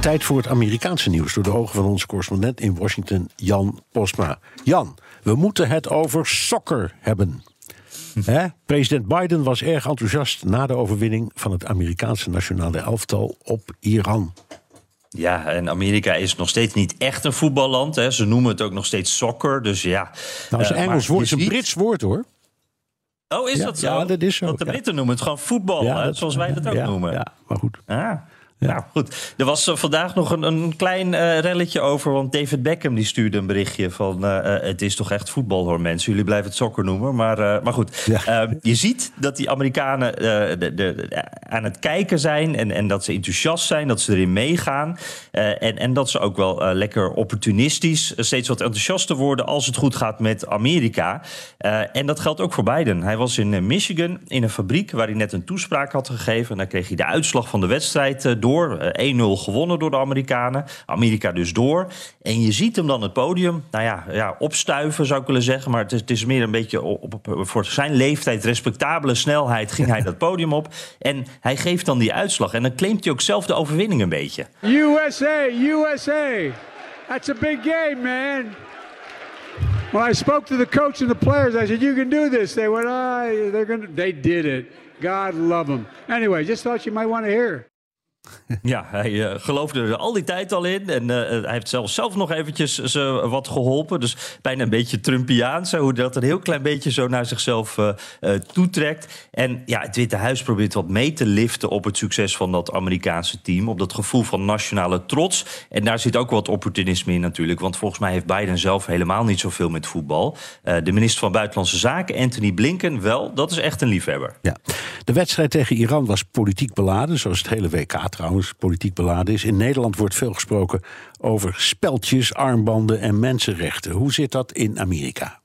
Tijd voor het Amerikaanse nieuws door de ogen van onze correspondent in Washington, Jan Postma. Jan, we moeten het over soccer hebben. Hè? President Biden was erg enthousiast na de overwinning van het Amerikaanse nationale elftal op Iran. Ja, en Amerika is nog steeds niet echt een voetballand. Hè. Ze noemen het ook nog steeds soccer. Dus ja. Nou, is een Eh, Engels woord, is een Brits woord hoor. Oh, is Ja, dat zo? ja, dat is zo, Want de ja. Britten noemen het gewoon voetbal, hè, dat- zoals wij dat ook noemen. Ja, maar goed. Ah. Nou goed, er was eh, vandaag nog een, een klein eh, relletje over. Want David Beckham die stuurde een berichtje van... eh, het is toch echt voetbal hoor mensen. Jullie blijven het soccer noemen. Maar, maar goed, Ja. Eh, je ziet dat die Amerikanen de, de, aan het kijken zijn... En, en dat ze enthousiast zijn, dat ze erin meegaan. En, en dat ze ook wel lekker opportunistisch... steeds wat enthousiaster worden als het goed gaat met Amerika. En dat geldt ook voor Biden. Hij was in Michigan in een fabriek waar hij net een toespraak had gegeven. En daar kreeg hij de uitslag van de wedstrijd eh, door. Eh, 1-0 gewonnen door de Amerikanen. Amerika dus door. En je ziet hem dan het podium, nou ja, ja opstuiven zou ik willen zeggen. Maar het is, het is meer een beetje op- voor zijn leeftijd, respectabele snelheid, ging hij dat podium op. En hij geeft dan die uitslag. En dan claimt hij ook zelf de overwinning een beetje. USA, USA. That's a big game, man. When I spoke to the coach and the players, I said, "You can do this." They went, "Ah, they're gonna." They did it. God love them. Anyway, just thought you might want to hear. Ja, hij eh, geloofde er al die tijd al in. En eh, hij heeft zelfs zelf nog eventjes ze wat geholpen. Dus bijna een beetje Trumpiaans. Hoe dat een heel klein beetje zo naar zichzelf eh, eh, toetrekt. En ja, het Witte Huis probeert wat mee te liften op het succes van dat Amerikaanse team. Op dat gevoel van nationale trots. En daar zit ook wat opportunisme in natuurlijk. Want volgens mij heeft Biden zelf helemaal niet zoveel met voetbal. Eh, de minister van Buitenlandse Zaken, Anthony Blinken, wel. Dat is echt een liefhebber. Ja. De wedstrijd tegen Iran was politiek beladen, zoals het hele WK trouwens politiek beladen is. In Nederland wordt veel gesproken over speltjes, armbanden en mensenrechten. Hoe zit dat in Amerika?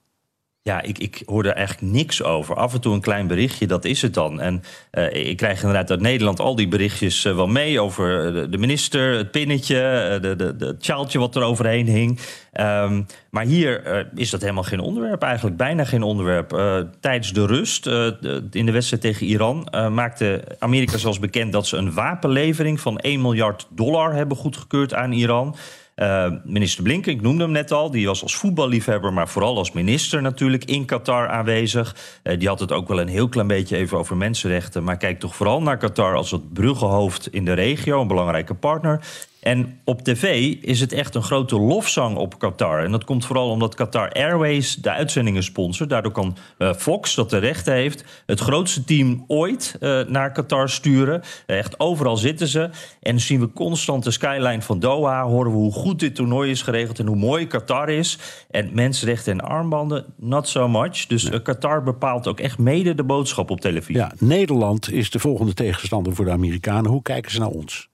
Ja, ik, ik hoor er eigenlijk niks over. Af en toe een klein berichtje, dat is het dan. En eh, ik krijg inderdaad uit Nederland al die berichtjes eh, wel mee... over de, de minister, het pinnetje, eh, de, de, het sjaaltje wat er overheen hing. Ehm, maar hier eh, is dat helemaal geen onderwerp eigenlijk. Bijna geen onderwerp. Eh, tijdens de rust, eh, in de wedstrijd tegen Iran... eh, maakte Amerika zelfs bekend dat ze een wapenlevering... van 1 miljard dollar hebben goedgekeurd aan Iran... Uh, minister Blinken, ik noemde hem net al, die was als voetballiefhebber, maar vooral als minister natuurlijk in Qatar aanwezig. Uh, die had het ook wel een heel klein beetje even over mensenrechten, maar kijkt toch vooral naar Qatar als het bruggenhoofd in de regio, een belangrijke partner. En op tv is het echt een grote lofzang op Qatar. En dat komt vooral omdat Qatar Airways de uitzendingen sponsort. Daardoor kan uh, Fox, dat de rechten heeft, het grootste team ooit uh, naar Qatar sturen. echt overal zitten ze. En zien we constant de skyline van Doha. Horen we hoe goed dit toernooi is geregeld en hoe mooi Qatar is. En mensenrechten en armbanden, not so much. Dus uh, Qatar bepaalt ook echt mede de boodschap op televisie. Ja, Nederland is de volgende tegenstander voor de Amerikanen. Hoe kijken ze naar ons?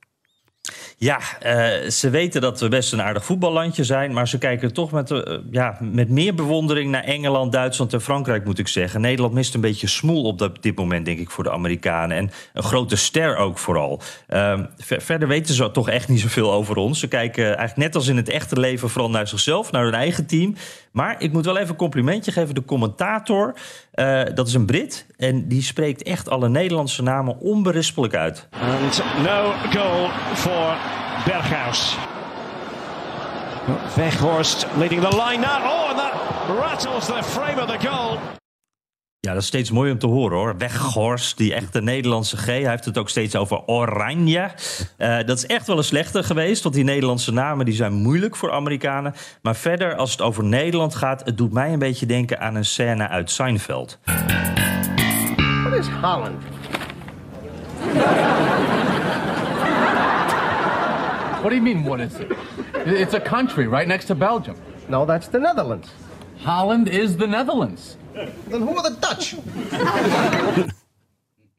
Ja, uh, ze weten dat we best een aardig voetballandje zijn. Maar ze kijken toch met, uh, ja, met meer bewondering naar Engeland, Duitsland en Frankrijk, moet ik zeggen. Nederland mist een beetje smoel op dat, dit moment, denk ik, voor de Amerikanen. En een grote ster ook vooral. Ver, verder weten ze toch echt niet zoveel over ons. Ze kijken eigenlijk net als in het echte leven vooral naar zichzelf, naar hun eigen team. Maar ik moet wel even een complimentje geven. De commentator, uh, dat is een Brit. En die spreekt echt alle Nederlandse namen onberispelijk uit. And no goal for Berghuis. Weghorst leading the line now. Oh, and that rattles the frame of the goal. Ja, dat is steeds mooi om te horen hoor. Weghorst, die echte Nederlandse G. Hij heeft het ook steeds over Oranje. Uh, dat is echt wel een slechte geweest, want die Nederlandse namen die zijn moeilijk voor Amerikanen. Maar verder, als het over Nederland gaat, het doet mij een beetje denken aan een scène uit Seinfeld. What is Holland? What do you mean, what is it? It's a country right next to Belgium. No, that's the Netherlands. Holland is the Netherlands. Are the Dutch?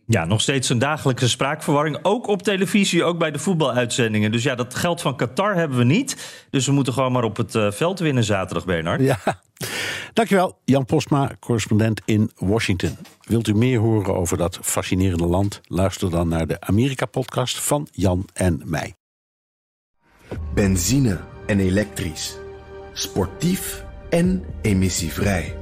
Ja, nog steeds een dagelijkse spraakverwarring. Ook op televisie, ook bij de voetbaluitzendingen. Dus ja, dat geld van Qatar hebben we niet. Dus we moeten gewoon maar op het uh, veld winnen zaterdag, Bernard. Ja. Dankjewel, Jan Postma, correspondent in Washington. Wilt u meer horen over dat fascinerende land? Luister dan naar de Amerika-podcast van Jan en mij. Benzine en elektrisch. Sportief en emissievrij.